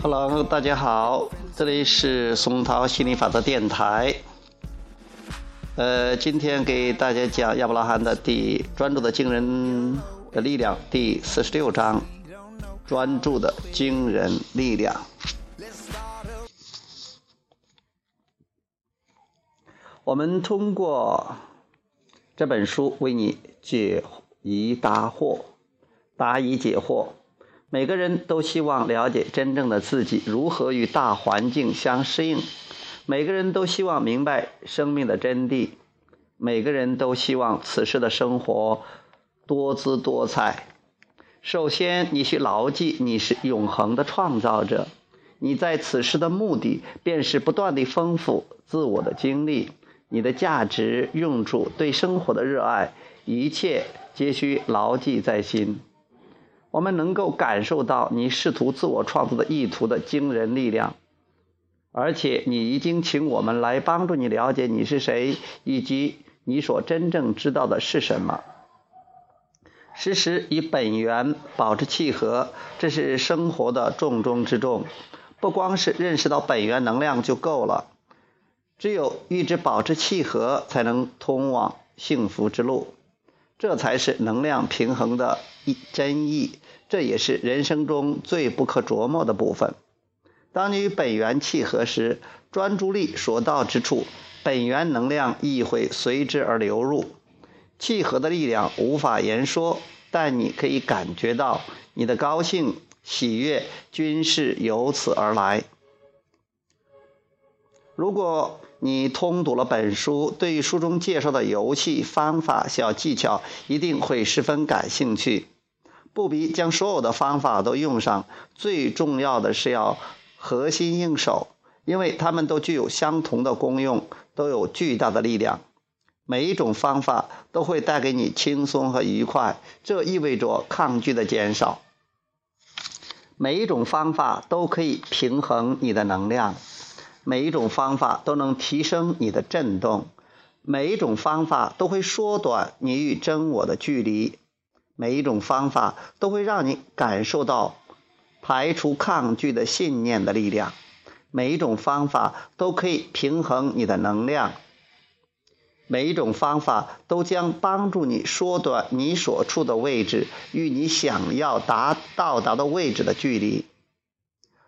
Hello，大家好，这里是松涛心理法则电台。呃，今天给大家讲亚伯拉罕的第专注的惊人的力量第四十六章，专注的惊人力量。我们通过这本书为你解疑答惑。答疑解惑，每个人都希望了解真正的自己如何与大环境相适应。每个人都希望明白生命的真谛。每个人都希望此时的生活多姿多彩。首先，你需牢记你是永恒的创造者。你在此时的目的便是不断地丰富自我的经历。你的价值、用处、对生活的热爱，一切皆需牢记在心。我们能够感受到你试图自我创造的意图的惊人力量，而且你已经请我们来帮助你了解你是谁，以及你所真正知道的是什么。时时与本源保持契合，这是生活的重中之重。不光是认识到本源能量就够了，只有与之保持契合，才能通往幸福之路。这才是能量平衡的一真意，这也是人生中最不可琢磨的部分。当你与本源契合时，专注力所到之处，本源能量亦会随之而流入。契合的力量无法言说，但你可以感觉到你的高兴、喜悦均是由此而来。如果你通读了本书，对于书中介绍的游戏方法、小技巧，一定会十分感兴趣。不必将所有的方法都用上，最重要的是要核心应手，因为它们都具有相同的功用，都有巨大的力量。每一种方法都会带给你轻松和愉快，这意味着抗拒的减少。每一种方法都可以平衡你的能量。每一种方法都能提升你的振动，每一种方法都会缩短你与真我的距离，每一种方法都会让你感受到排除抗拒的信念的力量，每一种方法都可以平衡你的能量，每一种方法都将帮助你缩短你所处的位置与你想要达到达的位置的距离，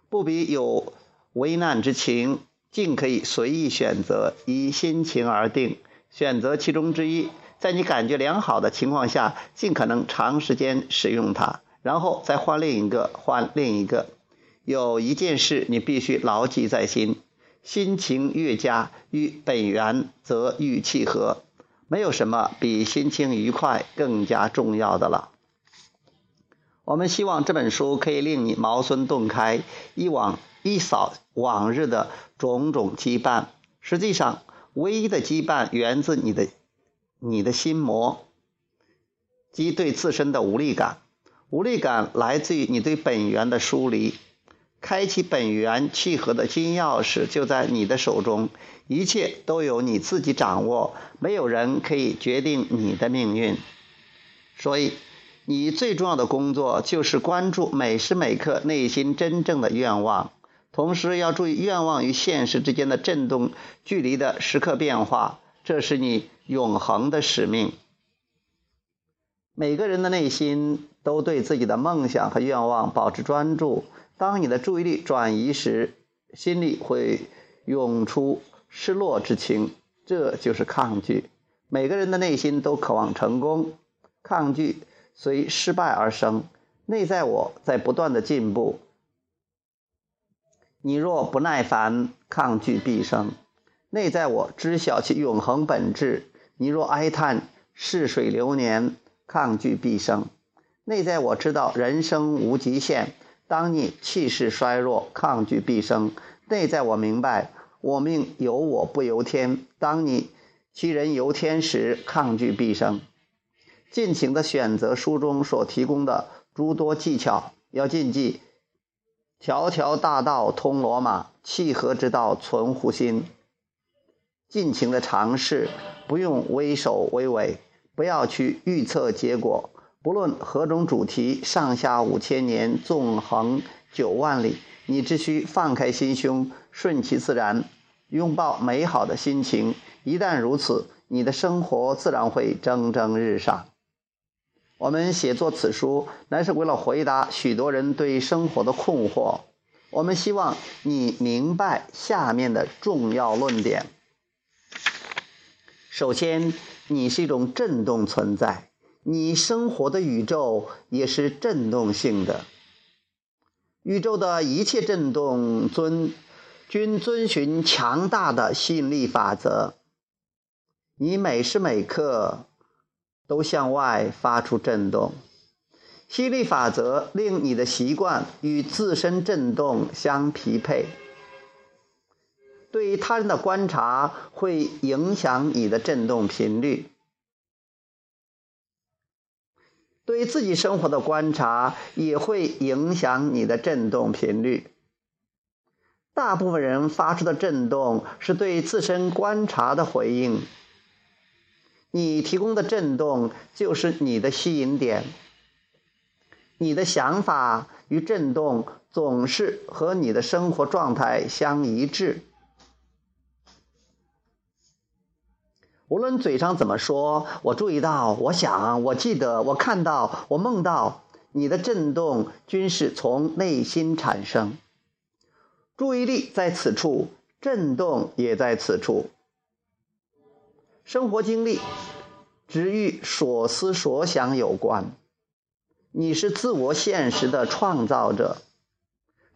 不比有。危难之情，尽可以随意选择，依心情而定。选择其中之一，在你感觉良好的情况下，尽可能长时间使用它，然后再换另一个，换另一个。有一件事你必须牢记在心：心情越佳，与本源则愈契合。没有什么比心情愉快更加重要的了。我们希望这本书可以令你茅塞顿开，一往。一扫往日的种种羁绊，实际上，唯一的羁绊源自你的你的心魔，即对自身的无力感。无力感来自于你对本源的疏离。开启本源契合的金钥匙就在你的手中，一切都由你自己掌握，没有人可以决定你的命运。所以，你最重要的工作就是关注每时每刻内心真正的愿望。同时要注意愿望与现实之间的振动距离的时刻变化，这是你永恒的使命。每个人的内心都对自己的梦想和愿望保持专注。当你的注意力转移时，心里会涌出失落之情，这就是抗拒。每个人的内心都渴望成功，抗拒随失败而生。内在我在不断的进步。你若不耐烦，抗拒必生。内在我知晓其永恒本质。你若哀叹逝水流年，抗拒必生。内在我知道人生无极限。当你气势衰弱，抗拒必生。内在我明白我命由我不由天。当你欺人由天时，抗拒必生。尽情的选择书中所提供的诸多技巧，要谨记。条条大道通罗马，契合之道存乎心。尽情的尝试，不用畏首畏尾，不要去预测结果，不论何种主题，上下五千年，纵横九万里，你只需放开心胸，顺其自然，拥抱美好的心情。一旦如此，你的生活自然会蒸蒸日上。我们写作此书，乃是为了回答许多人对生活的困惑。我们希望你明白下面的重要论点。首先，你是一种振动存在。你生活的宇宙也是振动性的，宇宙的一切振动遵均遵循强大的吸引力法则。你每时每刻都向外发出振动，吸引力法则令你的习惯与自身振动相匹配。对于他人的观察会影响你的振动频率。对自己生活的观察也会影响你的振动频率。大部分人发出的振动是对自身观察的回应。你提供的振动就是你的吸引点。你的想法与振动总是和你的生活状态相一致。无论嘴上怎么说，我注意到，我想，我记得，我看到，我梦到，你的震动均是从内心产生。注意力在此处，震动也在此处。生活经历只与所思所想有关。你是自我现实的创造者。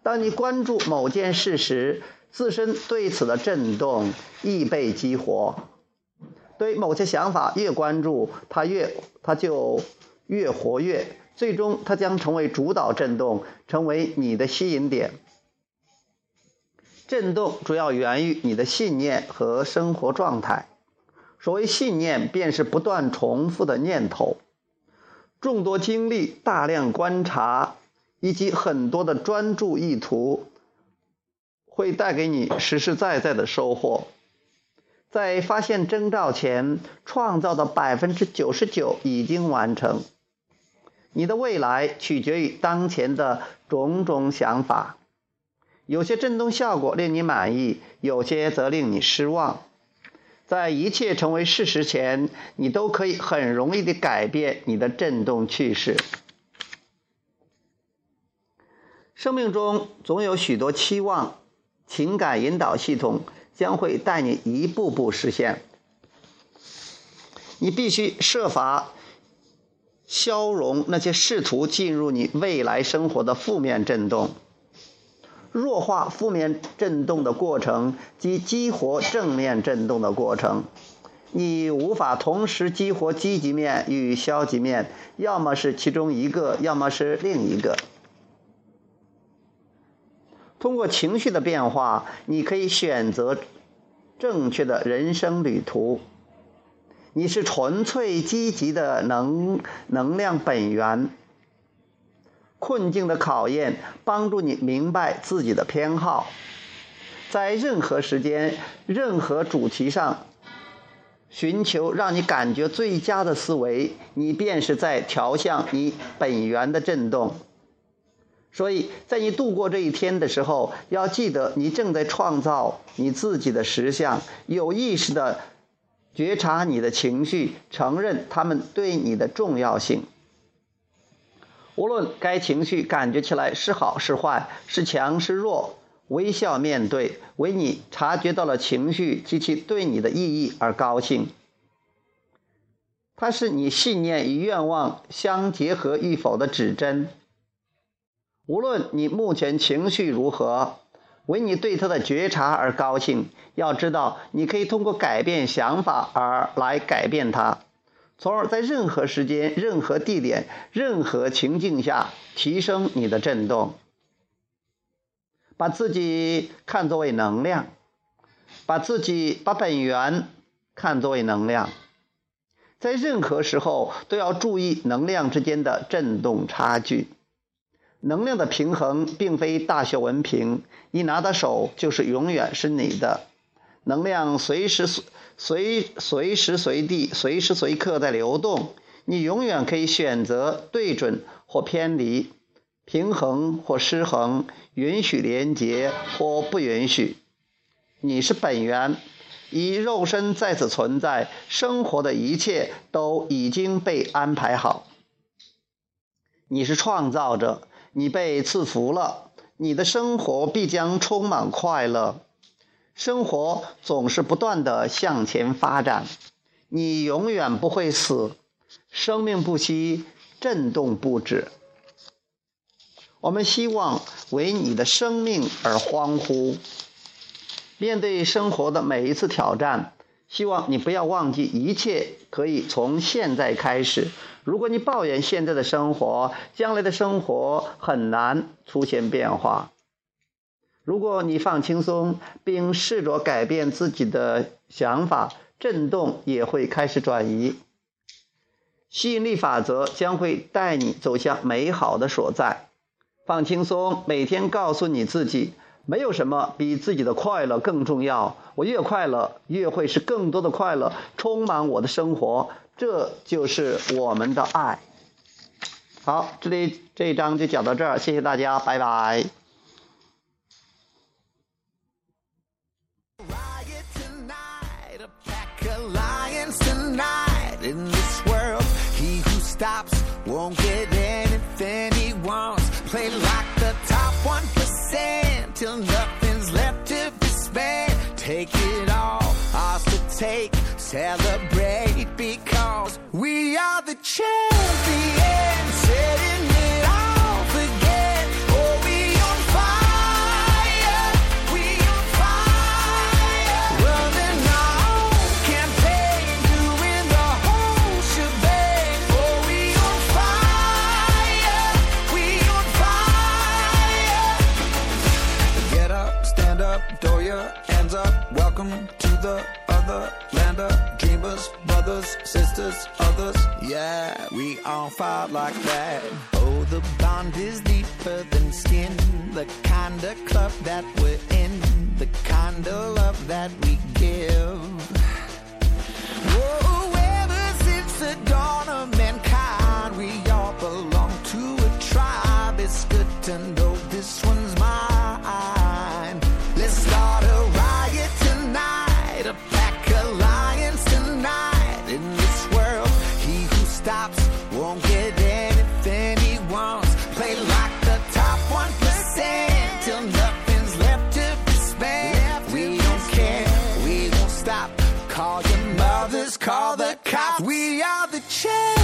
当你关注某件事时，自身对此的震动亦被激活。对某些想法越关注，它越它就越活跃，最终它将成为主导振动，成为你的吸引点。振动主要源于你的信念和生活状态。所谓信念，便是不断重复的念头。众多经历、大量观察以及很多的专注意图，会带给你实实在在的收获。在发现征兆前，创造的百分之九十九已经完成。你的未来取决于当前的种种想法。有些振动效果令你满意，有些则令你失望。在一切成为事实前，你都可以很容易地改变你的振动趋势。生命中总有许多期望，情感引导系统。将会带你一步步实现。你必须设法消融那些试图进入你未来生活的负面震动。弱化负面震动的过程及激活正面震动的过程。你无法同时激活积极面与消极面，要么是其中一个，要么是另一个。通过情绪的变化，你可以选择正确的人生旅途。你是纯粹积极的能能量本源。困境的考验帮助你明白自己的偏好，在任何时间、任何主题上寻求让你感觉最佳的思维，你便是在调向你本源的振动。所以在你度过这一天的时候，要记得你正在创造你自己的实相，有意识的觉察你的情绪，承认他们对你的重要性。无论该情绪感觉起来是好是坏，是强是弱，微笑面对，为你察觉到了情绪及其对你的意义而高兴。它是你信念与愿望相结合与否的指针。无论你目前情绪如何，为你对他的觉察而高兴。要知道，你可以通过改变想法而来改变它，从而在任何时间、任何地点、任何情境下提升你的振动。把自己看作为能量，把自己把本源看作为能量，在任何时候都要注意能量之间的振动差距。能量的平衡并非大学文凭，一拿到手就是永远是你的。能量随时随随随时随地、随时随刻在流动，你永远可以选择对准或偏离，平衡或失衡，允许连结或不允许。你是本源，以肉身在此存在，生活的一切都已经被安排好。你是创造者，你被赐福了，你的生活必将充满快乐。生活总是不断的向前发展，你永远不会死。生命不息，震动不止。我们希望为你的生命而欢呼。面对生活的每一次挑战，希望你不要忘记，一切可以从现在开始。如果你抱怨现在的生活，将来的生活很难出现变化。如果你放轻松，并试着改变自己的想法，震动也会开始转移。吸引力法则将会带你走向美好的所在。放轻松，每天告诉你自己，没有什么比自己的快乐更重要。我越快乐，越会是更多的快乐充满我的生活。这就是我们的爱。好，这里这一章就讲到这儿，谢谢大家，拜拜。In, the kind of love that we give. Whoa, ever since the dawn of mankind, cops. We are the champions,